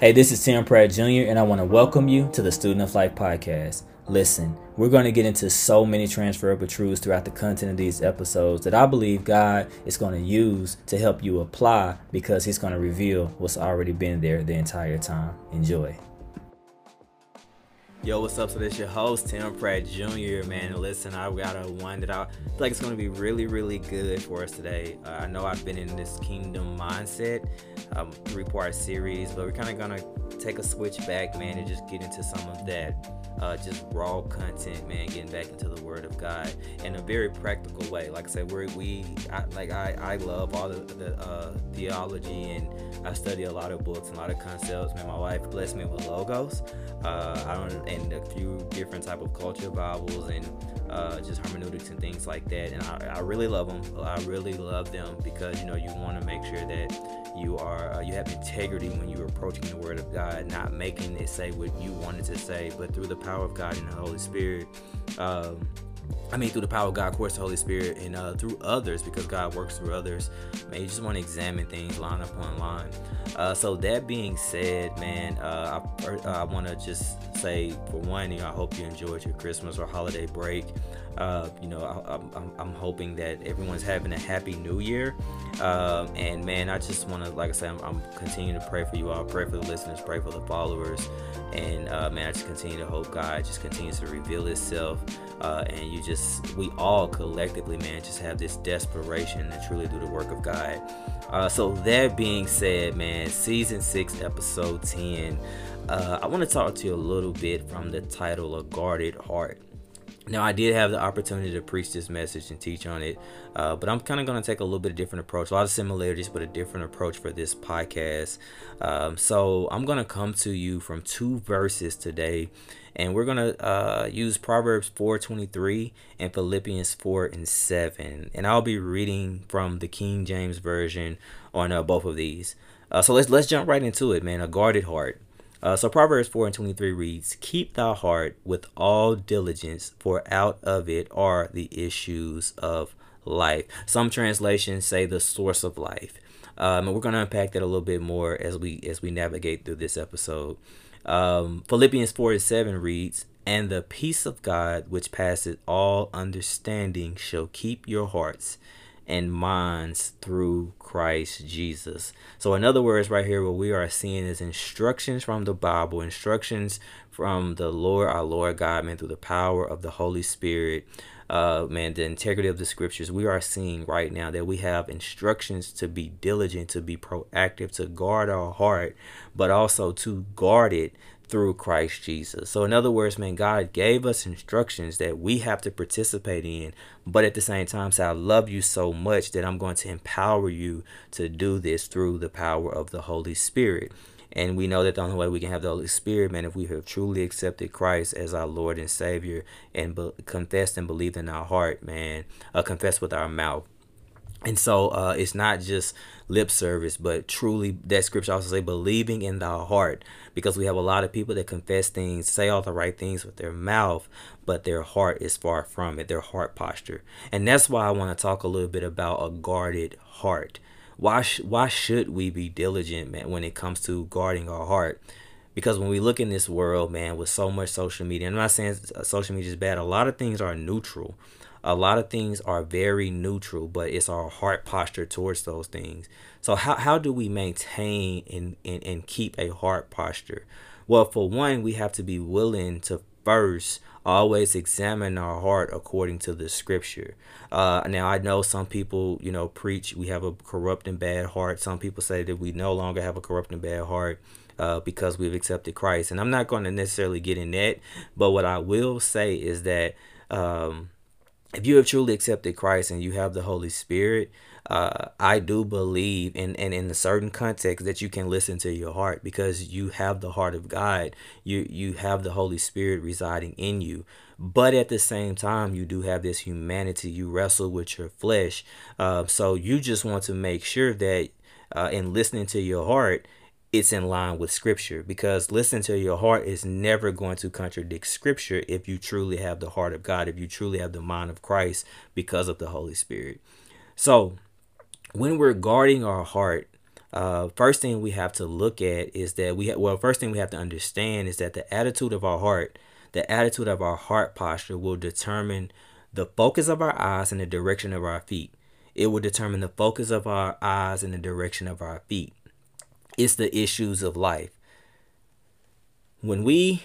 Hey, this is Tim Pratt Jr., and I want to welcome you to the Student of Life podcast. Listen, we're going to get into so many transferable truths throughout the content of these episodes that I believe God is going to use to help you apply because He's going to reveal what's already been there the entire time. Enjoy. Yo, what's up? So this your host, Tim Pratt Jr. Man, listen, I've got a one that I feel like it's going to be really, really good for us today. Uh, I know I've been in this kingdom mindset, um, three-part series, but we're kind of going to take a switch back, man, and just get into some of that uh, just raw content, man, getting back into the Word of God in a very practical way. Like I said, we're, we, I, like I, I love all the, the uh, theology, and I study a lot of books and a lot of concepts. Man, my wife blessed me with logos. Uh, I don't, and a few different type of culture Bibles and uh, just hermeneutics and things like that. And I, I really love them. I really love them because you know you want to make sure that you are uh, you have integrity when you're approaching the Word of God, not making it say what you wanted to say, but through the power of God and the Holy Spirit. Um, I mean, through the power of God, of course, the Holy Spirit, and uh, through others, because God works through others. Man, you just want to examine things line upon line. Uh, so that being said, man, uh, I, I want to just say, for one, you know, I hope you enjoyed your Christmas or holiday break. Uh, you know, I, am hoping that everyone's having a happy New Year. Uh, and man, I just want to, like I said, I'm, I'm, continuing to pray for you all, pray for the listeners, pray for the followers, and uh, man, I just continue to hope God just continues to reveal Himself uh, and you just we all collectively man just have this desperation to truly do the work of god. Uh, so that being said man season 6 episode 10 uh, i want to talk to you a little bit from the title of guarded heart now, I did have the opportunity to preach this message and teach on it, uh, but I'm kind of going to take a little bit of different approach, a lot of similarities, but a different approach for this podcast. Um, so I'm going to come to you from two verses today, and we're going to uh, use Proverbs 4:23 and Philippians 4 and 7, and I'll be reading from the King James version on uh, both of these. Uh, so let's let's jump right into it, man. A guarded heart. Uh, so Proverbs 4 and 23 reads, Keep thy heart with all diligence, for out of it are the issues of life. Some translations say the source of life. Um, and we're going to unpack that a little bit more as we as we navigate through this episode. Um, Philippians 4 and 7 reads, And the peace of God, which passeth all understanding, shall keep your hearts and minds through Christ Jesus. So, in other words, right here, what we are seeing is instructions from the Bible, instructions from the Lord, our Lord God, man, through the power of the Holy Spirit. Uh, man, the integrity of the scriptures, we are seeing right now that we have instructions to be diligent, to be proactive, to guard our heart, but also to guard it through Christ Jesus. So, in other words, man, God gave us instructions that we have to participate in, but at the same time, say, I love you so much that I'm going to empower you to do this through the power of the Holy Spirit. And we know that the only way we can have the Holy Spirit, man, if we have truly accepted Christ as our Lord and Savior and be- confessed and believed in our heart, man, uh, confess with our mouth and so uh, it's not just lip service, but truly that scripture also say believing in the heart, because we have a lot of people that confess things, say all the right things with their mouth, but their heart is far from it, their heart posture. And that's why I want to talk a little bit about a guarded heart. Why sh- why should we be diligent, man, when it comes to guarding our heart? Because when we look in this world, man, with so much social media, I'm not saying social media is bad. A lot of things are neutral a lot of things are very neutral, but it's our heart posture towards those things. So how, how do we maintain and, and, and keep a heart posture? Well, for one, we have to be willing to first always examine our heart according to the scripture. Uh, now, I know some people, you know, preach we have a corrupt and bad heart. Some people say that we no longer have a corrupt and bad heart. Uh, because we've accepted Christ. And I'm not going to necessarily get in that, but what I will say is that um, if you have truly accepted Christ and you have the Holy Spirit, uh, I do believe in, and in a certain context that you can listen to your heart because you have the heart of God. You you have the Holy Spirit residing in you. But at the same time, you do have this humanity. You wrestle with your flesh. Uh, so you just want to make sure that uh, in listening to your heart, it's in line with scripture because listen to your heart is never going to contradict scripture if you truly have the heart of God, if you truly have the mind of Christ because of the Holy Spirit. So, when we're guarding our heart, uh, first thing we have to look at is that we ha- well first thing we have to understand is that the attitude of our heart the attitude of our heart posture will determine the focus of our eyes and the direction of our feet it will determine the focus of our eyes and the direction of our feet it's the issues of life. When we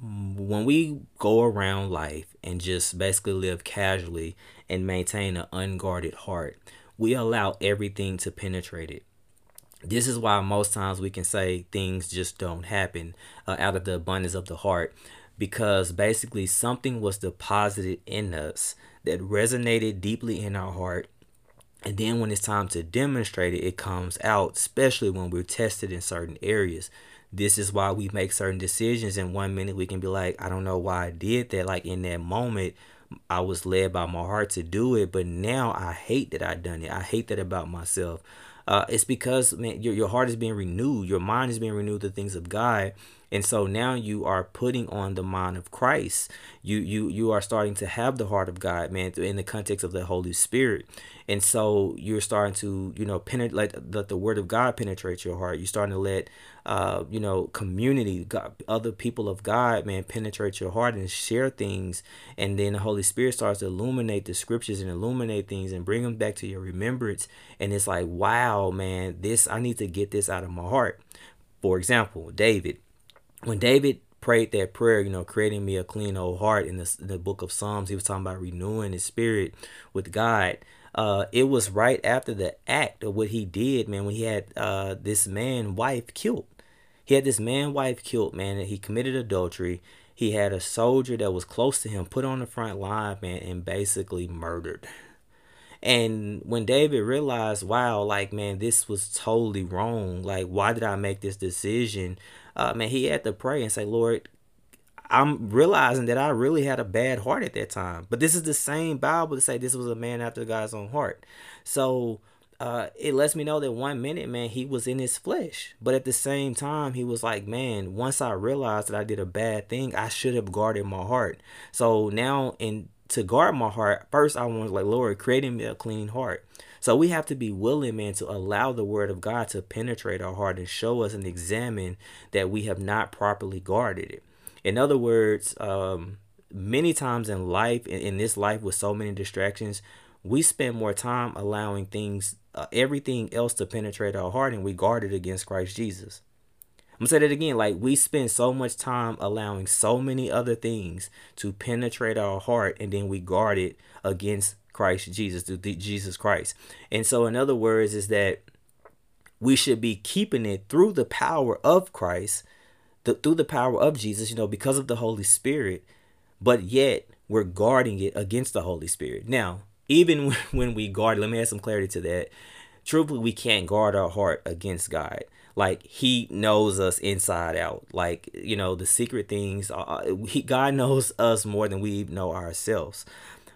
when we go around life and just basically live casually and maintain an unguarded heart we allow everything to penetrate it. This is why most times we can say things just don't happen uh, out of the abundance of the heart because basically something was deposited in us that resonated deeply in our heart and then when it's time to demonstrate it it comes out especially when we're tested in certain areas. This is why we make certain decisions. In one minute we can be like i don't know why i did that. Like in that moment i was led by my heart to do it but now i hate that i done it. I hate that about myself. Uh, it's because man, your, your heart is being renewed, your mind is being renewed to things of God. And so now you are putting on the mind of Christ. You you you are starting to have the heart of God, man, in the context of the Holy Spirit. And so you're starting to, you know, penetrate let, let the word of God penetrate your heart. You're starting to let uh, you know, community, God, other people of God, man, penetrate your heart and share things. And then the Holy Spirit starts to illuminate the scriptures and illuminate things and bring them back to your remembrance. And it's like, wow, man, this, I need to get this out of my heart. For example, David, when David prayed that prayer, you know, creating me a clean old heart in, this, in the book of Psalms, he was talking about renewing his spirit with God uh, it was right after the act of what he did, man, when he had uh, this man wife killed. He had this man wife killed, man, and he committed adultery. He had a soldier that was close to him put on the front line, man, and basically murdered. And when David realized, wow, like, man, this was totally wrong. Like, why did I make this decision? Uh, man, he had to pray and say, Lord, I'm realizing that I really had a bad heart at that time. But this is the same Bible to say this was a man after God's own heart. So uh, it lets me know that one minute, man, he was in his flesh. But at the same time, he was like, man, once I realized that I did a bad thing, I should have guarded my heart. So now, in to guard my heart, first I was like, Lord, creating me a clean heart. So we have to be willing, man, to allow the word of God to penetrate our heart and show us and examine that we have not properly guarded it. In other words, um, many times in life, in, in this life with so many distractions, we spend more time allowing things, uh, everything else to penetrate our heart and we guard it against Christ Jesus. I'm gonna say that again. Like we spend so much time allowing so many other things to penetrate our heart, and then we guard it against Christ Jesus, through Jesus Christ. And so, in other words, is that we should be keeping it through the power of Christ, through the power of Jesus, you know, because of the Holy Spirit. But yet we're guarding it against the Holy Spirit. Now, even when we guard, let me add some clarity to that. Truthfully, we can't guard our heart against God. Like He knows us inside out. Like you know the secret things. Uh, he, God knows us more than we know ourselves.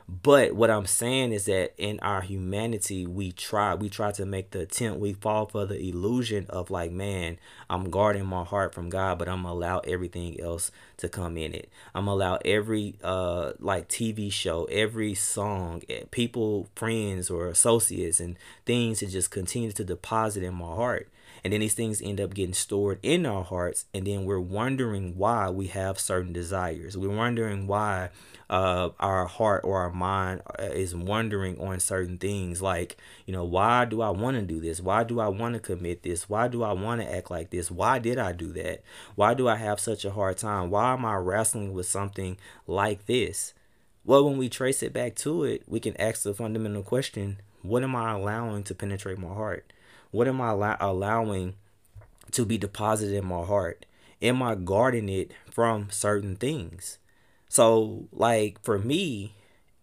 But what I'm saying is that in our humanity, we try we try to make the attempt. We fall for the illusion of like, man, I'm guarding my heart from God, but I'm allow everything else to come in it. I'm allow every uh like TV show, every song, eh, people, friends or associates and things to just continue to deposit in my heart. And then these things end up getting stored in our hearts, and then we're wondering why we have certain desires. We're wondering why uh, our heart or our mind uh, is wondering on certain things like, you know, why do I want to do this? Why do I want to commit this? Why do I want to act like this? Why did I do that? Why do I have such a hard time? Why am I wrestling with something like this? Well, when we trace it back to it, we can ask the fundamental question what am I allowing to penetrate my heart? What am I allow- allowing to be deposited in my heart? Am I guarding it from certain things? So, like for me,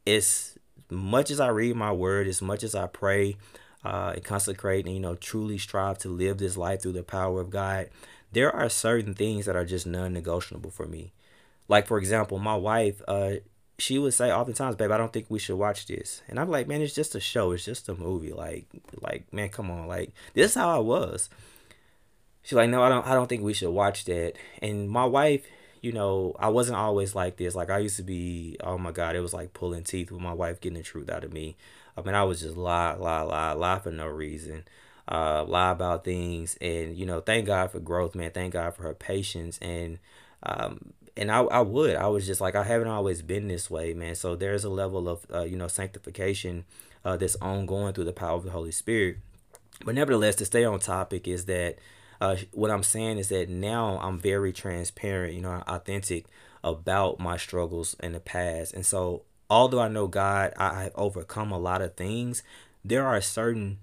as much as I read my word, as much as I pray uh, and consecrate and, you know, truly strive to live this life through the power of God, there are certain things that are just non negotiable for me. Like, for example, my wife, uh, she would say oftentimes, babe, I don't think we should watch this. And I'm like, man, it's just a show. It's just a movie. Like, like, man, come on. Like, this is how I was. She's like, no, I don't, I don't think we should watch that. And my wife, you know, I wasn't always like this. Like I used to be, oh my God, it was like pulling teeth with my wife getting the truth out of me. I mean, I was just lie, lie, lie, lie for no reason. uh, lie about things, and you know, thank God for growth, man. Thank God for her patience, and um, and I, I would, I was just like, I haven't always been this way, man. So there's a level of, uh, you know, sanctification uh, that's ongoing through the power of the Holy Spirit. But nevertheless, to stay on topic is that uh, what I'm saying is that now I'm very transparent, you know, authentic about my struggles in the past. And so, although I know God, I have overcome a lot of things, there are certain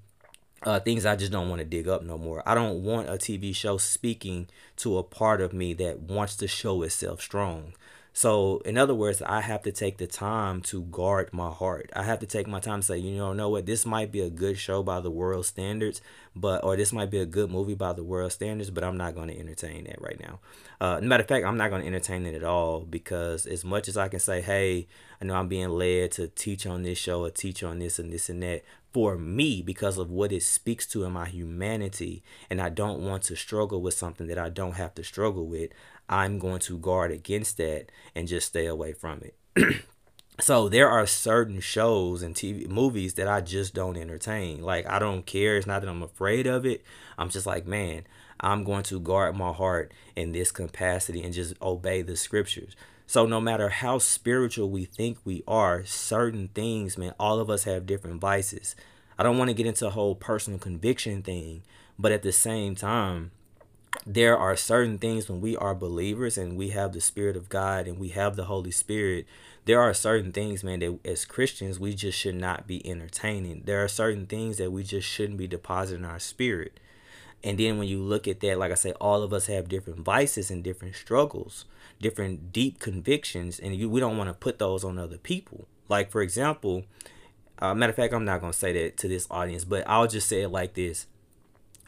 uh, things I just don't want to dig up no more. I don't want a TV show speaking to a part of me that wants to show itself strong. So, in other words, I have to take the time to guard my heart. I have to take my time to say, you know, know what, this might be a good show by the world standards, but or this might be a good movie by the world standards, but I'm not going to entertain that right now. Uh, matter of fact, I'm not going to entertain it at all because as much as I can say, hey, I know I'm being led to teach on this show or teach on this and this and that for me because of what it speaks to in my humanity, and I don't want to struggle with something that I don't have to struggle with. I'm going to guard against that and just stay away from it. so there are certain shows and TV movies that I just don't entertain. Like I don't care. It's not that I'm afraid of it. I'm just like, man, I'm going to guard my heart in this capacity and just obey the scriptures. So no matter how spiritual we think we are, certain things, man, all of us have different vices. I don't want to get into a whole personal conviction thing, but at the same time, there are certain things when we are believers and we have the Spirit of God and we have the Holy Spirit. There are certain things, man, that as Christians we just should not be entertaining. There are certain things that we just shouldn't be depositing our spirit. And then when you look at that, like I say, all of us have different vices and different struggles, different deep convictions, and you, we don't want to put those on other people. Like, for example, uh, matter of fact, I'm not going to say that to this audience, but I'll just say it like this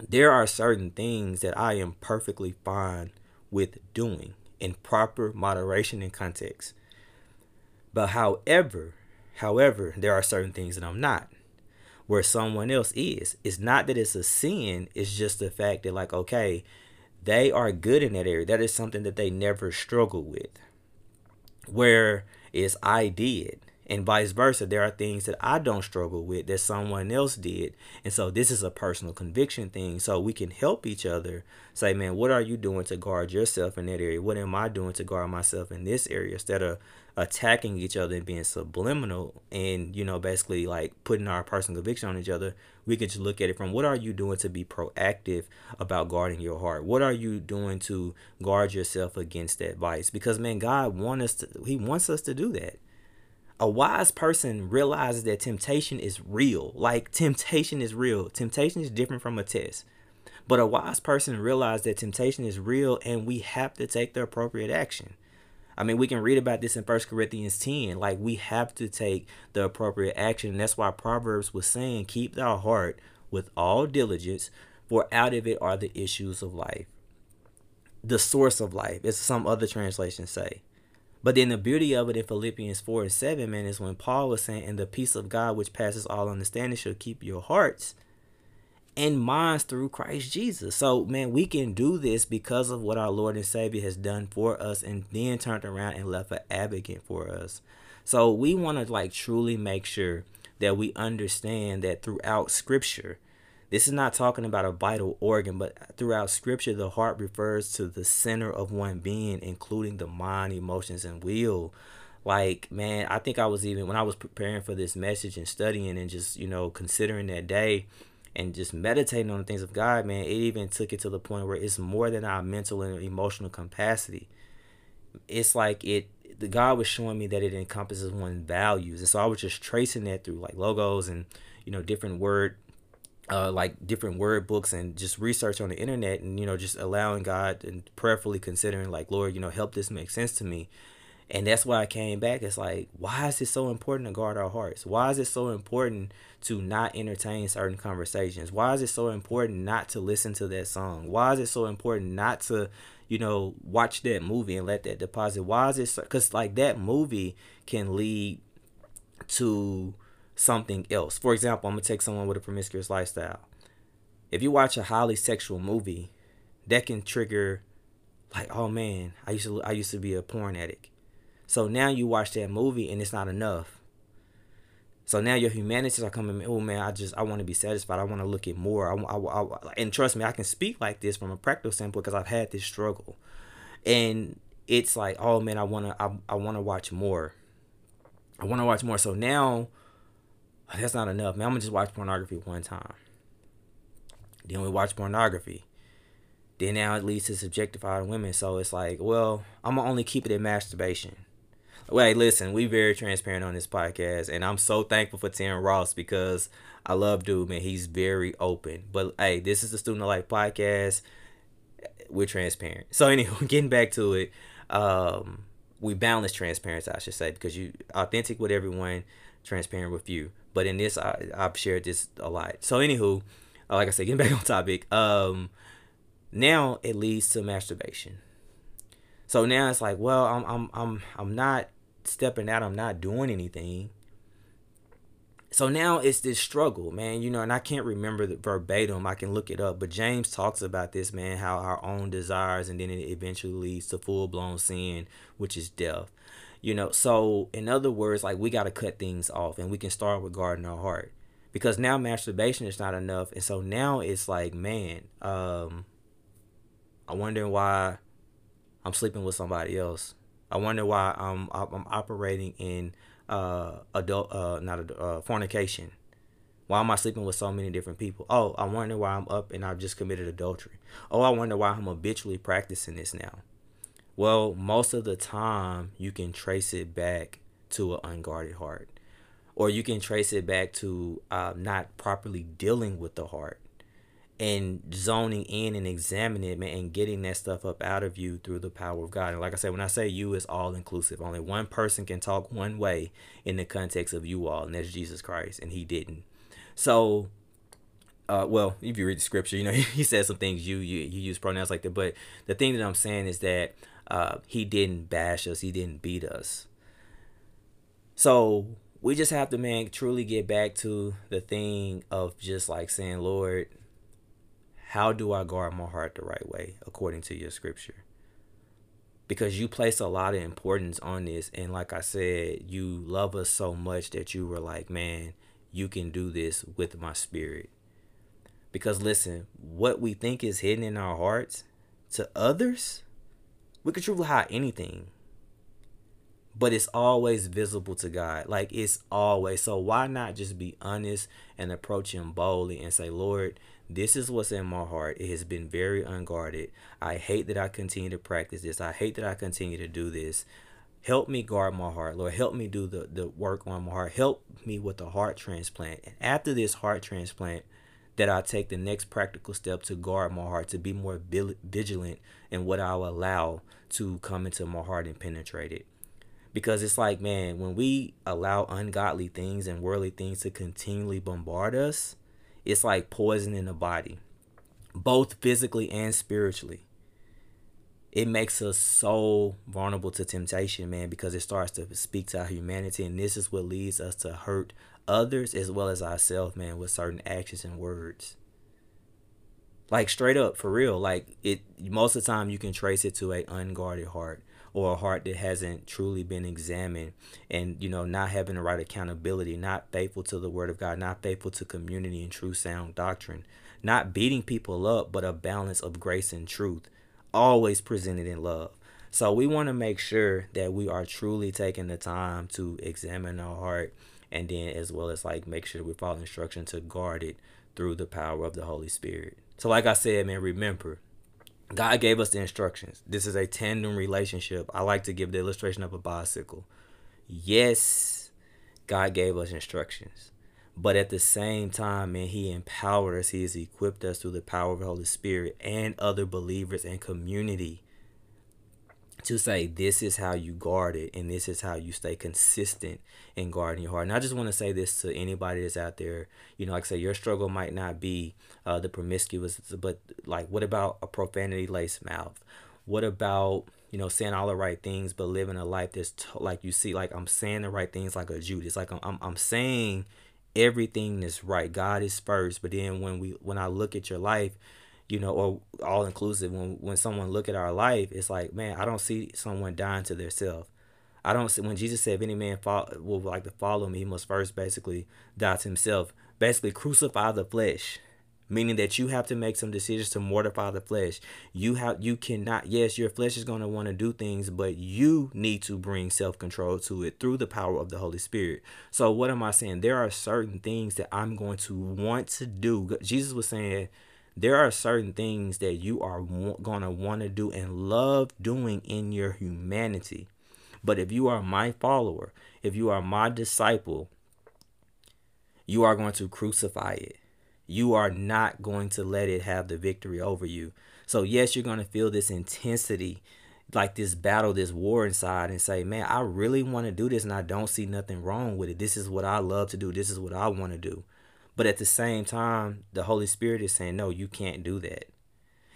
there are certain things that I am perfectly fine with doing in proper moderation and context. But however, however, there are certain things that I'm not where someone else is. It's not that it's a sin, it's just the fact that like okay, they are good in that area. That is something that they never struggle with. Where is I did and vice versa there are things that i don't struggle with that someone else did. And so this is a personal conviction thing. So we can help each other. Say man what are you doing to guard yourself in that area? What am i doing to guard myself in this area? Instead of attacking each other and being subliminal and you know basically like putting our personal conviction on each other we can just look at it from what are you doing to be proactive about guarding your heart? What are you doing to guard yourself against that vice? Because man god wants us to he wants us to do that a wise person realizes that temptation is real. Like temptation is real. Temptation is different from a test. But a wise person realizes that temptation is real and we have to take the appropriate action. I mean, we can read about this in 1 Corinthians 10. Like, we have to take the appropriate action. And that's why Proverbs was saying, Keep thy heart with all diligence, for out of it are the issues of life. The source of life, as some other translations say. But then the beauty of it in Philippians 4 and 7, man, is when Paul was saying, And the peace of God which passes all understanding shall keep your hearts and minds through Christ Jesus. So, man, we can do this because of what our Lord and Savior has done for us and then turned around and left an advocate for us. So, we want to like truly make sure that we understand that throughout Scripture, this is not talking about a vital organ, but throughout scripture, the heart refers to the center of one being, including the mind, emotions, and will. Like, man, I think I was even, when I was preparing for this message and studying and just, you know, considering that day and just meditating on the things of God, man, it even took it to the point where it's more than our mental and emotional capacity. It's like it, the God was showing me that it encompasses one's values. And so I was just tracing that through like logos and, you know, different word uh, like different word books and just research on the internet and you know just allowing God and prayerfully considering like Lord you know help this make sense to me. And that's why I came back. It's like why is it so important to guard our hearts? Why is it so important to not entertain certain conversations? Why is it so important not to listen to that song? Why is it so important not to you know watch that movie and let that deposit? Why is it because like that movie can lead to something else. For example, I'm gonna take someone with a promiscuous lifestyle. If you watch a highly sexual movie, that can trigger like, oh man, I used to I used to be a porn addict. So now you watch that movie and it's not enough. So now your humanities are coming. Oh man, I just I want to be satisfied. I want to look at more. I, I, I, and trust me, I can speak like this from a practical standpoint because I've had this struggle, and it's like, oh man, I wanna I, I want to watch more. I want to watch more. So now that's not enough. Man, I'm gonna just watch pornography one time. Then we watch pornography. Then now it leads to subjectifying women. So it's like, well, I'm gonna only keep it at masturbation. Wait, listen, we very transparent on this podcast, and I'm so thankful for Tim Ross because I love dude, man. He's very open. But hey, this is the Student of Life podcast. We're transparent. So anyway, getting back to it, um, we balance transparency, I should say, because you authentic with everyone, transparent with you. But in this, I, I've shared this a lot. So anywho, uh, like I said, getting back on topic. Um, now it leads to masturbation. So now it's like, well, I'm I'm I'm I'm not stepping out, I'm not doing anything. So now it's this struggle, man, you know, and I can't remember the verbatim. I can look it up, but James talks about this, man, how our own desires and then it eventually leads to full blown sin, which is death. You know, so in other words, like we got to cut things off and we can start with guarding our heart because now masturbation is not enough. And so now it's like, man, um, I wonder why I'm sleeping with somebody else. I wonder why I'm I'm operating in uh adult uh not uh, fornication. Why am I sleeping with so many different people? Oh, I wonder why I'm up and I've just committed adultery. Oh, I wonder why I'm habitually practicing this now. Well, most of the time you can trace it back to an unguarded heart, or you can trace it back to uh, not properly dealing with the heart and zoning in and examining it, man, and getting that stuff up out of you through the power of God. And like I said, when I say you, it's all inclusive. Only one person can talk one way in the context of you all, and that's Jesus Christ, and he didn't. So, uh, well, if you read the scripture, you know he says some things. You you you use pronouns like that, but the thing that I'm saying is that uh, he didn't bash us. He didn't beat us. So we just have to, man, truly get back to the thing of just like saying, Lord, how do I guard my heart the right way according to your scripture? Because you place a lot of importance on this. And like I said, you love us so much that you were like, man, you can do this with my spirit. Because listen, what we think is hidden in our hearts to others, we can truly hide anything. But it's always visible to God. Like it's always. So why not just be honest and approach Him boldly and say, Lord, this is what's in my heart. It has been very unguarded. I hate that I continue to practice this. I hate that I continue to do this. Help me guard my heart, Lord. Help me do the, the work on my heart. Help me with the heart transplant. And after this heart transplant, that I take the next practical step to guard my heart, to be more vigilant in what I'll allow to come into my heart and penetrate it. Because it's like, man, when we allow ungodly things and worldly things to continually bombard us, it's like poison in the body, both physically and spiritually. It makes us so vulnerable to temptation, man, because it starts to speak to our humanity. And this is what leads us to hurt others as well as ourselves, man, with certain actions and words. Like straight up, for real. Like it most of the time you can trace it to a unguarded heart or a heart that hasn't truly been examined and you know not having the right accountability not faithful to the word of god not faithful to community and true sound doctrine not beating people up but a balance of grace and truth always presented in love so we want to make sure that we are truly taking the time to examine our heart and then as well as like make sure we follow instruction to guard it through the power of the holy spirit so like i said man remember God gave us the instructions. This is a tandem relationship. I like to give the illustration of a bicycle. Yes, God gave us instructions. But at the same time, man, He empowered us. He has equipped us through the power of the Holy Spirit and other believers and community to say this is how you guard it and this is how you stay consistent in guarding your heart. And I just want to say this to anybody that's out there. You know, like I say, your struggle might not be uh, the promiscuous, but like, what about a profanity laced mouth? What about you know saying all the right things but living a life that's t- like you see like I'm saying the right things like a Judas. Like I'm, I'm I'm saying everything that's right. God is first, but then when we when I look at your life you know, or all inclusive. When when someone look at our life, it's like, man, I don't see someone dying to their self. I don't see when Jesus said, if any man follow, will like to follow me, he must first basically die to himself. Basically, crucify the flesh meaning that you have to make some decisions to mortify the flesh you have you cannot yes your flesh is going to want to do things but you need to bring self-control to it through the power of the holy spirit so what am i saying there are certain things that i'm going to want to do jesus was saying there are certain things that you are going to want to do and love doing in your humanity but if you are my follower if you are my disciple you are going to crucify it you are not going to let it have the victory over you. So, yes, you're going to feel this intensity, like this battle, this war inside, and say, Man, I really want to do this, and I don't see nothing wrong with it. This is what I love to do. This is what I want to do. But at the same time, the Holy Spirit is saying, No, you can't do that.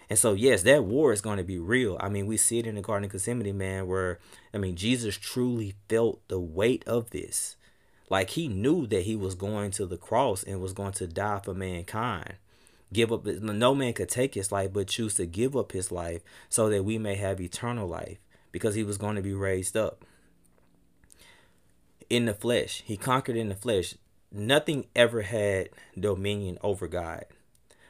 And so, yes, that war is going to be real. I mean, we see it in the Garden of Gethsemane, man, where, I mean, Jesus truly felt the weight of this. Like he knew that he was going to the cross and was going to die for mankind. Give up no man could take his life but choose to give up his life so that we may have eternal life because he was going to be raised up. In the flesh, he conquered in the flesh. Nothing ever had dominion over God.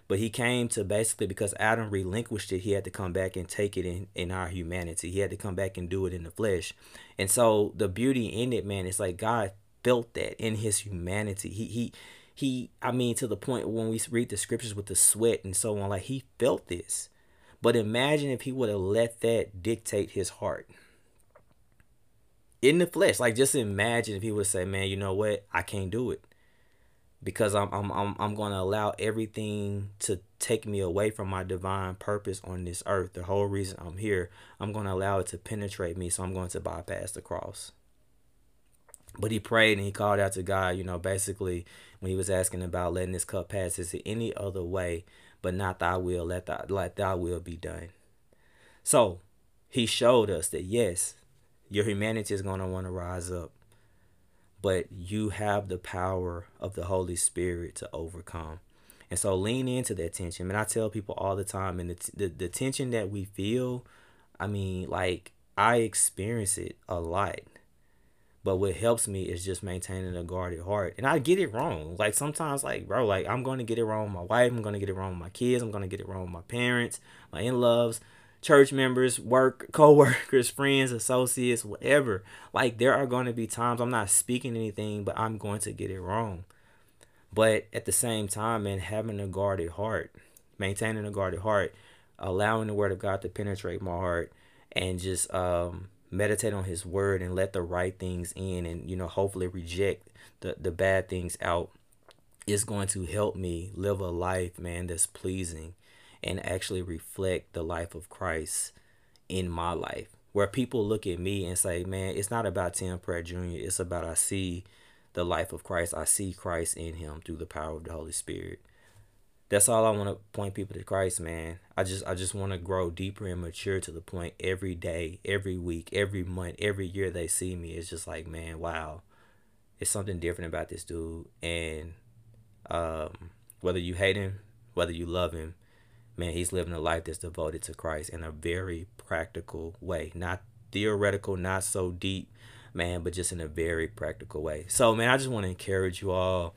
But he came to basically because Adam relinquished it, he had to come back and take it in, in our humanity. He had to come back and do it in the flesh. And so the beauty in it, man, it's like God felt that in his humanity. He he he I mean to the point when we read the scriptures with the sweat and so on, like he felt this. But imagine if he would have let that dictate his heart. In the flesh. Like just imagine if he would say, Man, you know what? I can't do it. Because I'm I'm I'm I'm gonna allow everything to take me away from my divine purpose on this earth. The whole reason I'm here, I'm gonna allow it to penetrate me, so I'm going to bypass the cross but he prayed and he called out to God, you know, basically when he was asking about letting this cup pass, is it any other way, but not thy will, let thy, let thy will be done. So he showed us that yes, your humanity is going to want to rise up, but you have the power of the Holy Spirit to overcome. And so lean into that tension. And I tell people all the time, and the, the, the tension that we feel, I mean, like I experience it a lot but what helps me is just maintaining a guarded heart. And I get it wrong. Like sometimes, like, bro, like I'm going to get it wrong with my wife. I'm going to get it wrong with my kids. I'm going to get it wrong with my parents, my in laws, church members, work, co workers, friends, associates, whatever. Like there are going to be times I'm not speaking anything, but I'm going to get it wrong. But at the same time, man, having a guarded heart, maintaining a guarded heart, allowing the word of God to penetrate my heart, and just um meditate on his word and let the right things in and you know hopefully reject the the bad things out is going to help me live a life man that's pleasing and actually reflect the life of Christ in my life where people look at me and say man it's not about Tim Pratt Jr. it's about I see the life of Christ I see Christ in him through the power of the Holy Spirit that's all I want to point people to Christ, man. I just I just want to grow deeper and mature to the point every day, every week, every month, every year they see me. It's just like, man, wow. It's something different about this dude. And um, whether you hate him, whether you love him, man, he's living a life that's devoted to Christ in a very practical way. Not theoretical, not so deep, man, but just in a very practical way. So, man, I just want to encourage you all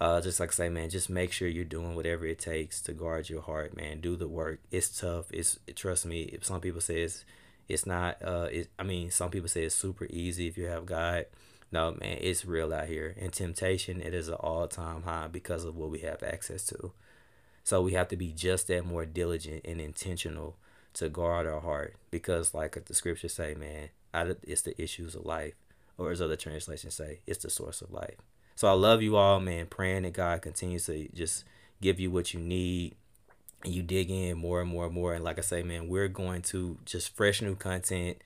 uh, just like I say, man, just make sure you're doing whatever it takes to guard your heart, man. Do the work. It's tough. It's trust me. If some people say it's, it's not. Uh, it, I mean, some people say it's super easy if you have God. No, man, it's real out here. And temptation, it is an all time high because of what we have access to. So we have to be just that more diligent and intentional to guard our heart because, like the scriptures say, man, it's the issues of life, or as other translations say, it's the source of life. So I love you all, man. Praying that God continues to just give you what you need. And you dig in more and more and more. And like I say, man, we're going to just fresh new content.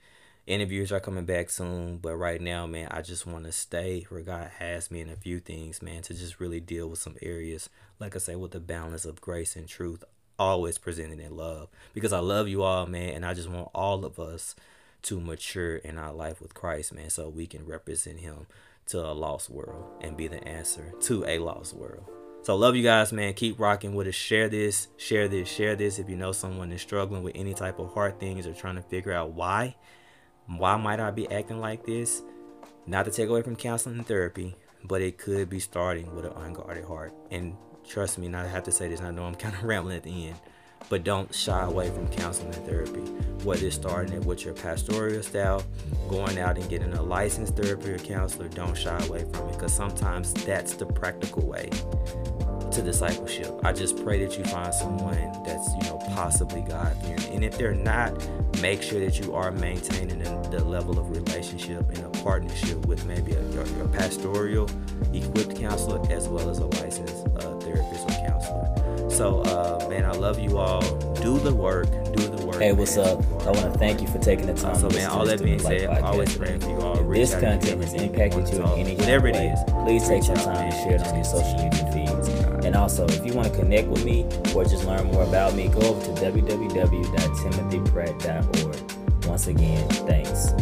Interviews are coming back soon. But right now, man, I just want to stay where God has me in a few things, man, to just really deal with some areas, like I say, with the balance of grace and truth, always presented in love. Because I love you all, man, and I just want all of us to mature in our life with Christ, man, so we can represent him to a lost world and be the answer to a lost world. So love you guys, man. Keep rocking with us. Share this, share this, share this. If you know someone is struggling with any type of hard things or trying to figure out why, Why might I be acting like this? Not to take away from counseling and therapy, but it could be starting with an unguarded heart. And trust me, not have to say this, I know I'm kind of rambling at the end, but don't shy away from counseling and therapy. Whether it's starting it with your pastoral style, going out and getting a licensed therapy or counselor, don't shy away from it because sometimes that's the practical way to discipleship. I just pray that you find someone that's, you know, possibly God fearing. And if they're not, make sure that you are maintaining the level of relationship and a partnership with maybe a, your, your pastoral equipped counselor as well as a licensed uh, therapist or counselor. So, uh, man, I love you all. Do the work. Do the work. Hey, what's man. up? I want to thank you for taking the time. So, man, all that being said, I always praying for you all. If this content has impacted you in any whatever it is, please take some time to share it on your social media feeds. And also, if you want to connect with me or just learn more about me, go over to www.timothypratt.org. Once again, thanks.